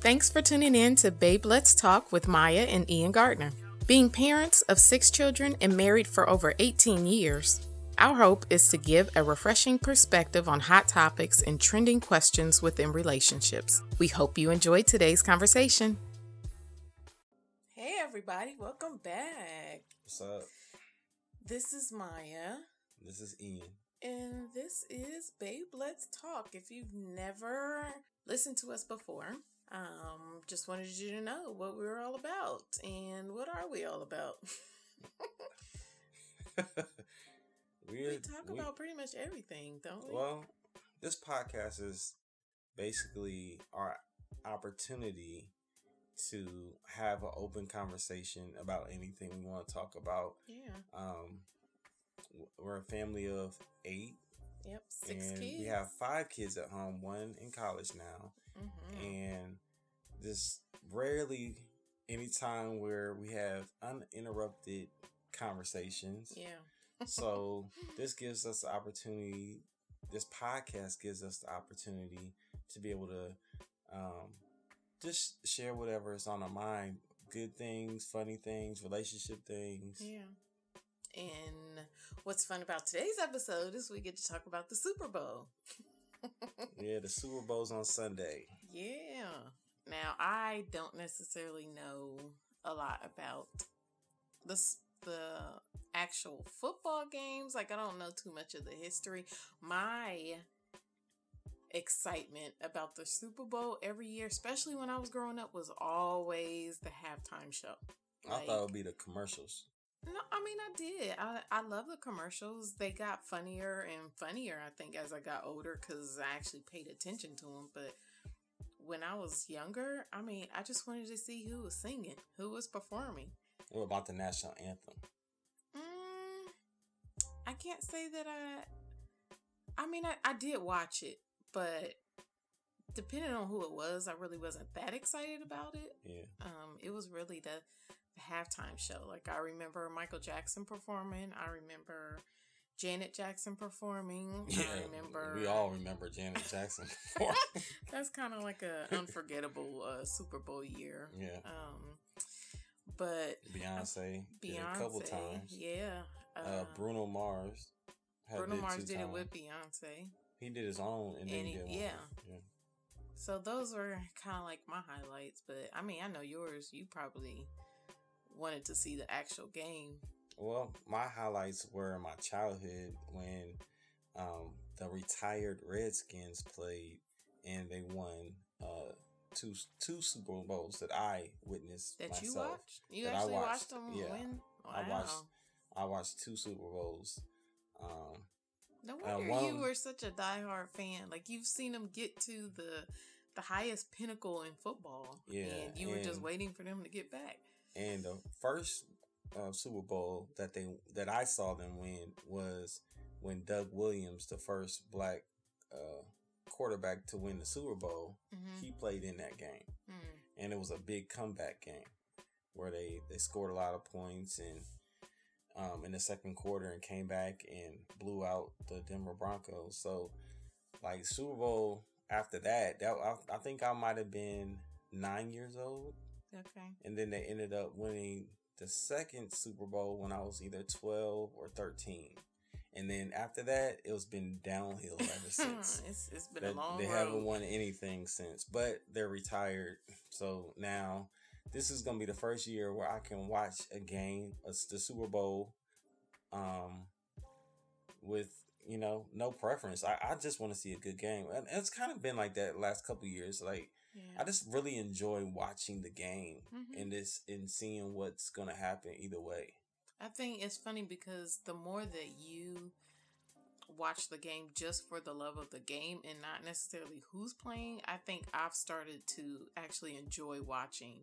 Thanks for tuning in to Babe Let's Talk with Maya and Ian Gardner. Being parents of six children and married for over 18 years, our hope is to give a refreshing perspective on hot topics and trending questions within relationships. We hope you enjoyed today's conversation. Hey, everybody, welcome back. What's up? This is Maya. This is Ian. And this is Babe Let's Talk. If you've never listened to us before, um, just wanted you to know what we were all about. And what are we all about? we talk we, about pretty much everything, don't we? Well, this podcast is basically our opportunity to have an open conversation about anything we want to talk about. Yeah. Um, we're a family of eight. Yep, six and kids. We have five kids at home, one in college now. Mm-hmm. And just rarely any time where we have uninterrupted conversations. Yeah. so this gives us the opportunity. This podcast gives us the opportunity to be able to um, just share whatever is on our mind. Good things, funny things, relationship things. Yeah. And what's fun about today's episode is we get to talk about the Super Bowl. yeah, the Super Bowl's on Sunday. Yeah. Now, I don't necessarily know a lot about the the actual football games. Like I don't know too much of the history. My excitement about the Super Bowl every year, especially when I was growing up, was always the halftime show. Like, I thought it would be the commercials. No, I mean I did. I I love the commercials. They got funnier and funnier. I think as I got older because I actually paid attention to them. But when I was younger, I mean, I just wanted to see who was singing, who was performing. What about the national anthem? Mm, I can't say that I. I mean, I, I did watch it, but depending on who it was, I really wasn't that excited about it. Yeah. Um, it was really the the halftime show. Like I remember Michael Jackson performing. I remember Janet Jackson performing. Yeah, I remember. We all remember Janet Jackson. That's kind of like a unforgettable uh, Super Bowl year. Yeah. Um, but Beyonce, Beyonce, a couple times. Yeah. Uh, uh, Bruno Mars. Bruno Mars did times. it with Beyonce. He did his own, and, and then he, did yeah. yeah. So those were kind of like my highlights, but I mean, I know yours. You probably wanted to see the actual game. Well, my highlights were my childhood when um, the retired Redskins played and they won uh, two two Super Bowls that I witnessed that myself. you watched. You actually watched, watched, them yeah, win. Wow. I watched. I watched two Super Bowls. Um, no wonder uh, you were such a diehard fan. Like you've seen them get to the the highest pinnacle in football. Yeah, and you and, were just waiting for them to get back. And the first uh, Super Bowl that they that I saw them win was when Doug Williams, the first black uh, quarterback to win the Super Bowl, mm-hmm. he played in that game, mm-hmm. and it was a big comeback game where they they scored a lot of points and. Um, in the second quarter and came back and blew out the Denver Broncos. So, like Super Bowl after that, that I, I think I might have been nine years old. Okay. And then they ended up winning the second Super Bowl when I was either 12 or 13. And then after that, it was been downhill ever since. it's, it's been they, a long time. They road. haven't won anything since, but they're retired. So now this is going to be the first year where I can watch a game, a, the Super Bowl, um, with, you know, no preference. I, I just want to see a good game. And it's kind of been like that last couple years. Like, yeah. I just really enjoy watching the game mm-hmm. and this and seeing what's gonna happen either way. I think it's funny because the more that you watch the game just for the love of the game and not necessarily who's playing, I think I've started to actually enjoy watching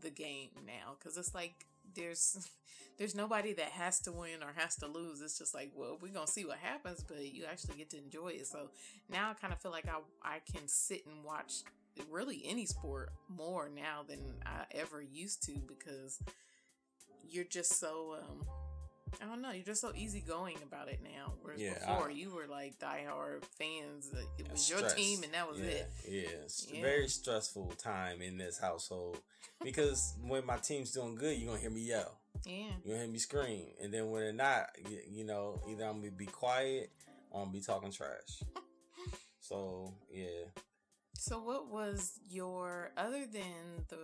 the game now because it's like there's there's nobody that has to win or has to lose. It's just like, well, we're gonna see what happens, but you actually get to enjoy it. So now I kind of feel like I I can sit and watch really any sport more now than I ever used to because you're just so um I don't know. You're just so easygoing about it now. Whereas yeah, before, I, you were like diehard fans. Uh, it was stress. your team, and that was yeah, it. Yeah, yeah. very stressful time in this household because when my team's doing good, you're gonna hear me yell. Yeah, you're gonna hear me scream, and then when they're not, you, you know, either I'm gonna be quiet or I'm gonna be talking trash. so yeah. So what was your other than the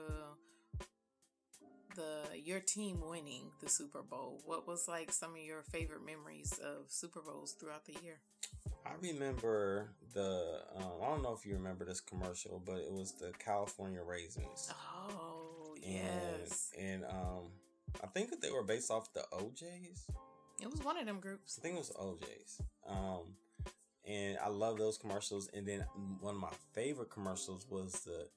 the your team winning the Super Bowl, what was like some of your favorite memories of Super Bowls throughout the year? I remember the um, I don't know if you remember this commercial, but it was the California Raisins. Oh yes, and, and um, I think that they were based off the O'Jays. It was one of them groups. I think it was O'Jays. Um, and I love those commercials. And then one of my favorite commercials was the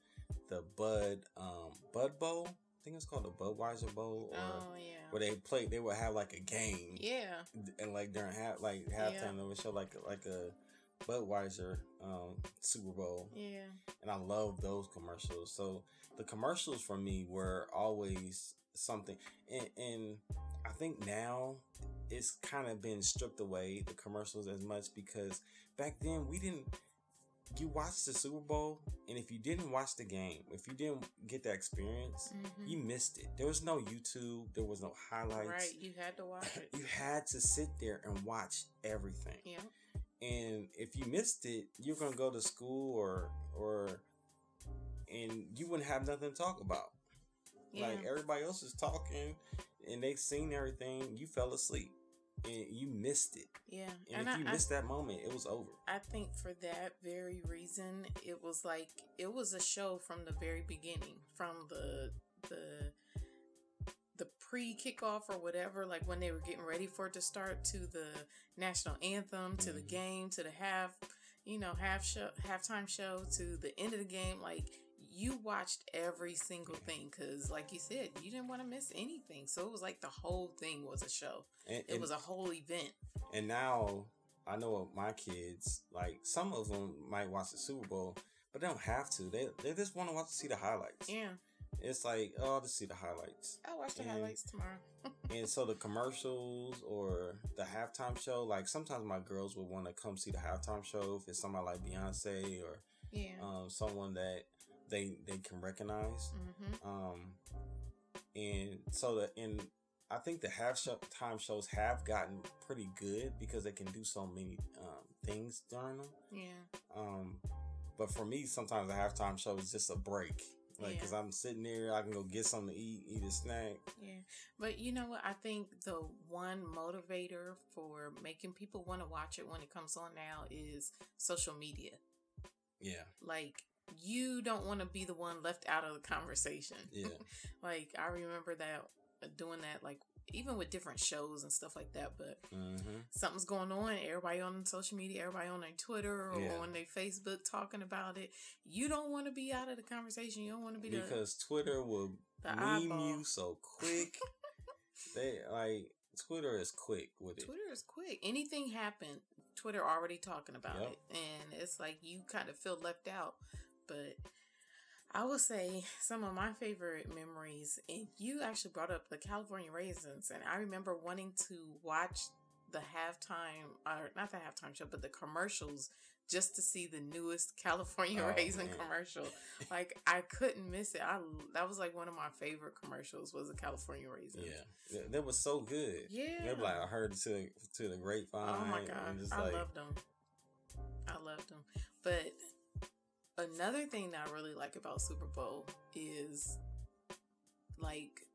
the Bud um, Bud Bowl. I think it's called the Budweiser Bowl, or oh, yeah. where they play. They would have like a game, yeah, and like during half like halftime, yeah. they would show like like a Budweiser um, Super Bowl, yeah. And I love those commercials. So the commercials for me were always something, and, and I think now it's kind of been stripped away the commercials as much because back then we didn't you watched the Super Bowl, and if you didn't watch the game, if you didn't get that experience, mm-hmm. you missed it. There was no YouTube, there was no highlights. Right, you had to watch it. you had to sit there and watch everything. Yeah. And if you missed it, you're gonna go to school or or and you wouldn't have nothing to talk about. Yeah. Like everybody else is talking and they've seen everything, you fell asleep and you missed it. Yeah. And, and if I, you missed I, that moment, it was over. I think for that very reason, it was like it was a show from the very beginning, from the the the pre kickoff or whatever, like when they were getting ready for it to start, to the national anthem, to mm-hmm. the game, to the half, you know, half show, halftime show, to the end of the game. Like you watched every single thing because, like you said, you didn't want to miss anything. So it was like the whole thing was a show. And, it was a whole event. And now I know my kids, like some of them might watch the Super Bowl, but they don't have to. They they just want to watch to see the highlights. Yeah. It's like, oh, I'll just see the highlights. I'll watch the and, highlights tomorrow. and so the commercials or the halftime show, like sometimes my girls would want to come see the halftime show if it's somebody like Beyonce or yeah. um, someone that they they can recognize. Mm-hmm. Um, and so the in I think the half show, time shows have gotten pretty good because they can do so many um, things during them. Yeah. Um, but for me, sometimes the halftime show is just a break. Like, yeah. cause I'm sitting there, I can go get something to eat, eat a snack. Yeah. But you know what? I think the one motivator for making people want to watch it when it comes on now is social media. Yeah. Like, you don't want to be the one left out of the conversation. Yeah. like I remember that uh, doing that like even with different shows and stuff like that. But mm-hmm. something's going on. Everybody on social media, everybody on their Twitter or yeah. on their Facebook talking about it. You don't want to be out of the conversation. You don't want to be because the, Twitter will meme eyeball. you so quick. they like Twitter is quick with it. Twitter is quick. Anything happened, Twitter already talking about yep. it, and it's like you kind of feel left out but I would say some of my favorite memories, and you actually brought up the California Raisins, and I remember wanting to watch the halftime, or not the halftime show, but the commercials just to see the newest California oh, Raisin man. commercial. like I couldn't miss it. I that was like one of my favorite commercials was the California Raisins. Yeah, that was so good. Yeah, they were like I heard to to the grapevine. Oh my god, I like, loved them. I loved them, but another thing that I really like about Super Bowl is like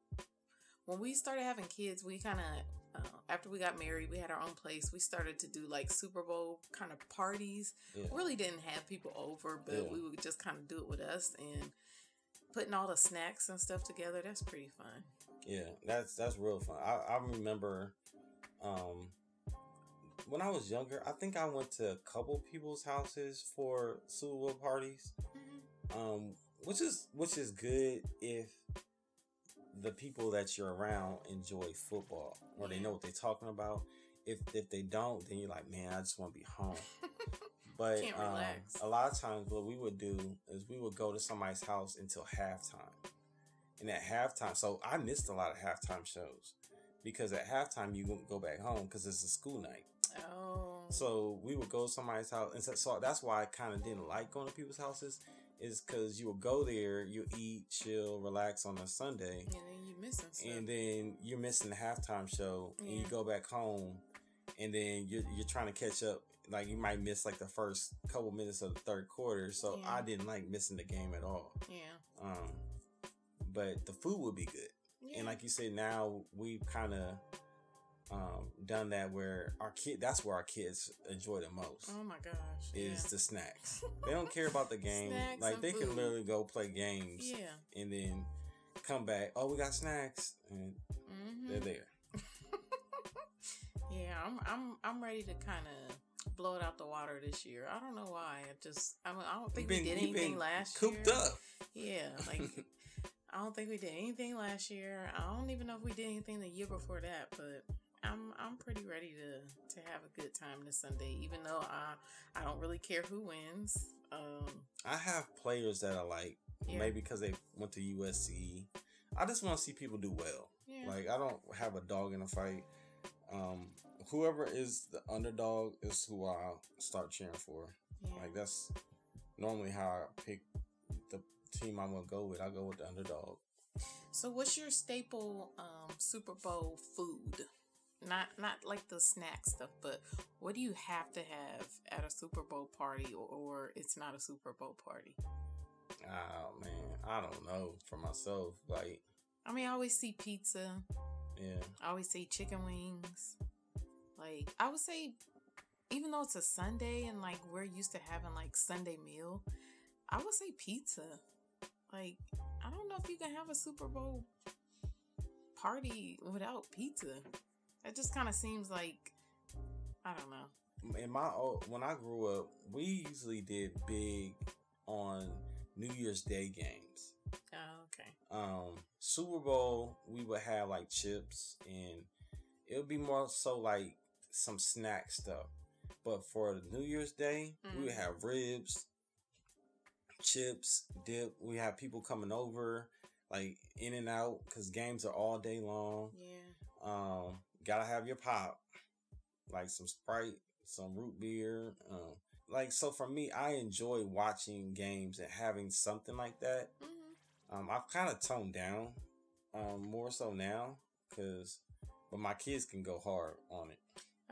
when we started having kids, we kind of uh, after we got married, we had our own place. We started to do like Super Bowl kind of parties. Yeah. Really didn't have people over, but yeah. we would just kind of do it with us and putting all the snacks and stuff together. That's pretty fun. Yeah, that's that's real fun. I, I remember um, when I was younger, I think I went to a couple people's houses for Super Bowl parties. Mm-hmm. Um, which is which is good if the people that you're around enjoy football or they know what they're talking about. If if they don't, then you're like, man, I just want to be home. but um, a lot of times, what we would do is we would go to somebody's house until halftime. And at halftime, so I missed a lot of halftime shows because at halftime you go back home because it's a school night. Oh. So we would go to somebody's house, and so, so that's why I kind of didn't like going to people's houses, is because you will go there, you eat, chill, relax on a Sunday, and then you stuff. and then you're missing the halftime show, and you go back home, and then you're you're trying to catch up. Like you might miss like the first couple minutes of the third quarter, so Yeah. I didn't like missing the game at all. yeah. Um, but the food would be good. Yeah. And like you said, now we've kind of um, done that where our kid, that's where our kids enjoy the most oh my gosh. is yeah. the snacks. They don't care about the game. Snacks like they can literally go play games Yeah. and then come back. Oh, we got snacks, and Mm-hmm. they're there. Yeah, I'm I'm I'm ready to kind of blow it out the water this year. I don't know why. I just I, don't- I don't think You've we did anything been last cooped year. Cooped up. Yeah, like I don't think we did anything last year. I don't even know if we did anything the year before that, but I'm I'm pretty ready to to have a good time this Sunday. Even though I I don't really care who wins. Um, I have players that are like Yeah. maybe because they went to USC. I just want to see people do well. yeah, Like I don't have a dog in a fight. Um, whoever is the underdog is who I'll start cheering for. yeah. Like that's normally how I pick the team I'm gonna go with. I go with the underdog. So, what's your staple um, Super Bowl food? Not not like the snack stuff, but what do you have to have at a Super Bowl party, or, or it's not a Super Bowl party? Oh man, I don't know for myself. Like I mean, I always see pizza. yeah, I always see chicken wings. Like I would say, even though it's a Sunday and like we're used to having like Sunday meal, I would say pizza. Like I don't know if you can have a Super Bowl party without pizza. It just kind of seems like I don't know. in my old, when I grew up, we usually did big on New Year's Day games. Oh, okay. um Super Bowl, we would have like chips and it would be more so like some snack stuff. But for New Year's Day, we would Mhm. have ribs, chips, dip. We have people coming over, like in and out, because games are all day long. Yeah. Um, gotta have your pop, like some Sprite, some root beer. Um, like so for me, I enjoy watching games and having something like that. hmm Um, I've kind of toned down, um, more so now, cause, but my kids can go hard on it.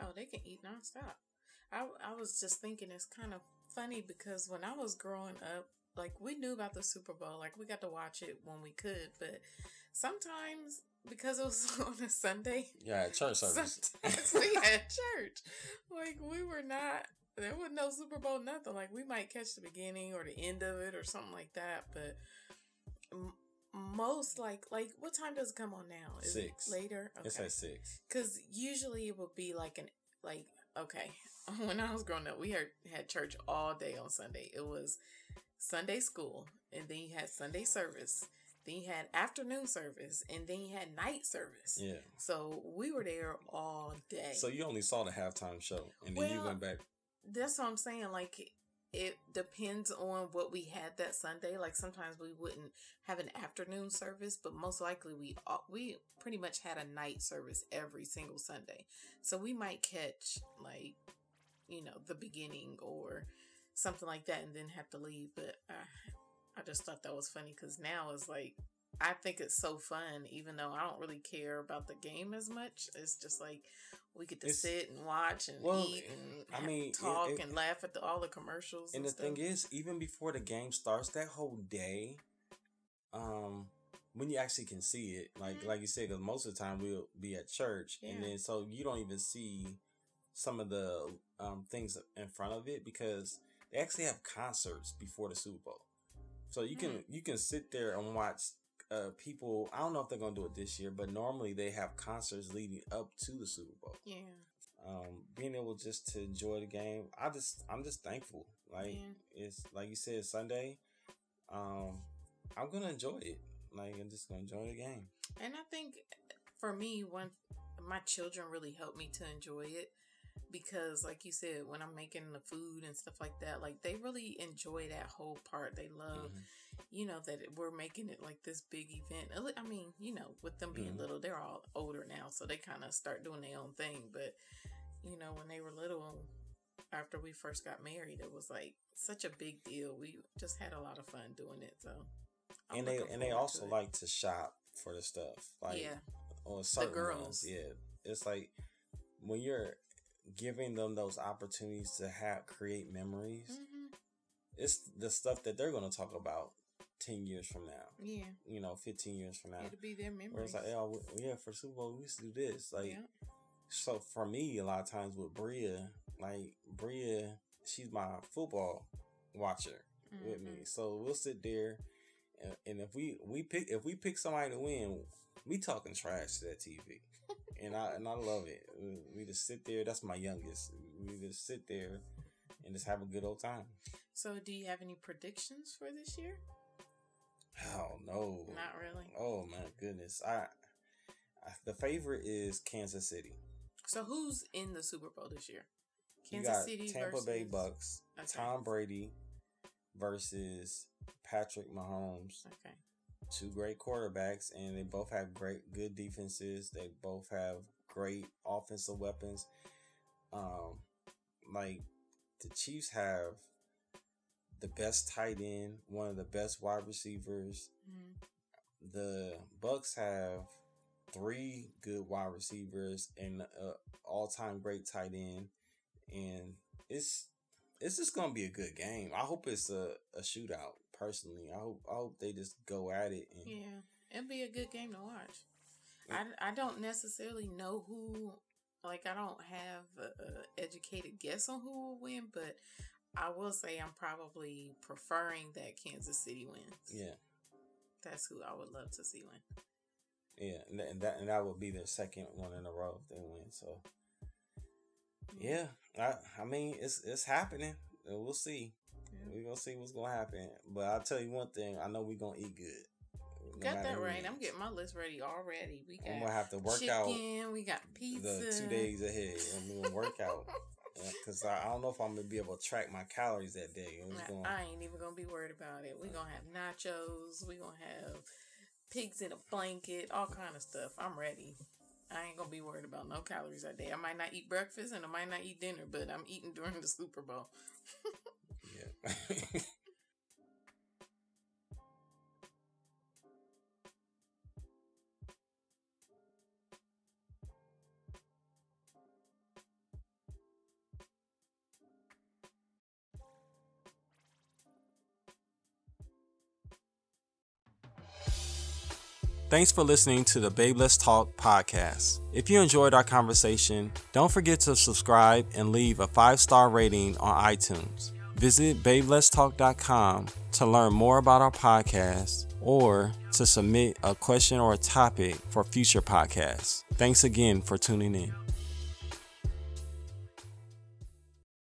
Oh, they can eat nonstop. I I was just thinking it's kind of funny because when I was growing up, like we knew about the Super Bowl, like we got to watch it when we could, but sometimes because it was on a Sunday, Yeah, church service. we had church. Like we were not. There was no Super Bowl, nothing. Like we might catch the beginning or the end of it or something like that, but. m- Most like like what time does it come on now? Is Six. later? It's at six. Because usually it would be like an like okay. When I was growing up, we had had church all day on Sunday. It was Sunday school, and then you had Sunday service. Then you had afternoon service, and then you had night service. Yeah. So we were there all day. So you only saw the halftime show, and then you went back. That's what I'm saying. Like it depends on what we had that Sunday. Like sometimes we wouldn't have an afternoon service, but most likely we we pretty much had a night service every single Sunday. So we might catch like you know the beginning or something like that, and then have to leave. But uh, I just thought that was funny because now it's like. I think it's so fun, even though I don't really care about the game as much. It's just like we get to It's- sit and watch and Well, eat and I mean, talk it- and laugh at the, all the commercials. And And, the stuff. thing is, even before the game starts, that whole day, um, when you actually can see it, like Mhm. like you said, because most of the time we'll be at church, Yeah. and then so you don't even see some of the um things in front of it because they actually have concerts before the Super Bowl, so you can Mm. you can sit there and watch. Uh, people, I don't know if they're gonna do it this year, but normally they have concerts leading up to the Super Bowl. yeah, um, being able just to enjoy the game. I just I'm just thankful. Like Yeah. it's like you said Sunday. Um, I'm gonna enjoy it. Like I'm just gonna enjoy the game. and I think for me, when my children really helped me to enjoy it, because like you said when i'm making the food and stuff like that like they really enjoy that whole part. They love mm-hmm. you know that we're making it like this big event. I mean you know with them being mm-hmm. little they're all older now so they kind of start doing their own thing. But you know when they were little after we first got married it was like such a big deal. We just had a lot of fun doing it so I'm and they and they also like to shop for the stuff like yeah. on certain the girls. Ones, yeah. It's like when you're giving them those opportunities to have create memories. Mm-hmm. It's the stuff that they're going to talk about 10 years from now. Yeah. You know, 15 years from now. It'll be their memories. Where it's like, oh, yeah, for Super Bowl, we used to do this. Like, yeah. so for me, a lot of times with Bria, like, Bria, she's my football watcher mm-hmm. with me. Mm-hmm. So we'll sit there. And, and if we, we pick, if we pick somebody to win, we talking trash to that TV and I and I love it. We just sit there. That's my youngest. We just sit there and just have a good old time. So, do you have any predictions for this year? Oh no, not really. Oh my goodness, I, I the favorite is Kansas City. So, who's in the Super Bowl this year? Kansas City, Tampa versus... Bay Bucs, okay. Tom Brady versus Patrick Mahomes. Okay two great quarterbacks, and they both have great, good defenses. They both have great offensive weapons. Um, like the Chiefs have the best tight end, one of the best wide receivers. Mm-hmm. The Bucs have three good wide receivers and all-time great tight end, and it's it's just gonna be a good game. I hope it's a, a shootout personally. I hope I hope they just go at it. And, yeah, it'll be a good game to watch. I, I don't necessarily know who. Like I don't have a, educated guess on who will win, but I will say I'm probably preferring that Kansas City wins. Yeah, that's who I would love to see win. Yeah, and that and that, and that would be their second one in a row if they win. So, mm-hmm. yeah, I I mean it's it's happening. We'll see. We're gonna see what's gonna happen. But I'll tell you one thing, I know we're gonna eat good. No got that right. I'm getting my list ready already. We got I'm gonna have to work chicken, out. We got pizza. The two days ahead, and we're gonna work out. Cause I, I, don't know if I'm gonna be able to track my calories that day. Gonna... I ain't even gonna be worried about it. We're gonna have nachos. We're gonna have pigs in a blanket, all kind of stuff. I'm ready. I ain't gonna be worried about no calories that day. I might not eat breakfast and I might not eat dinner, but I'm eating during the Super Bowl. Thanks for listening to the Babe Let's Talk podcast. If you enjoyed our conversation, don't forget to subscribe and leave a five star rating on iTunes. Visit babeletstalk.com to learn more about our podcast or to submit a question or a topic for future podcasts. Thanks again for tuning in.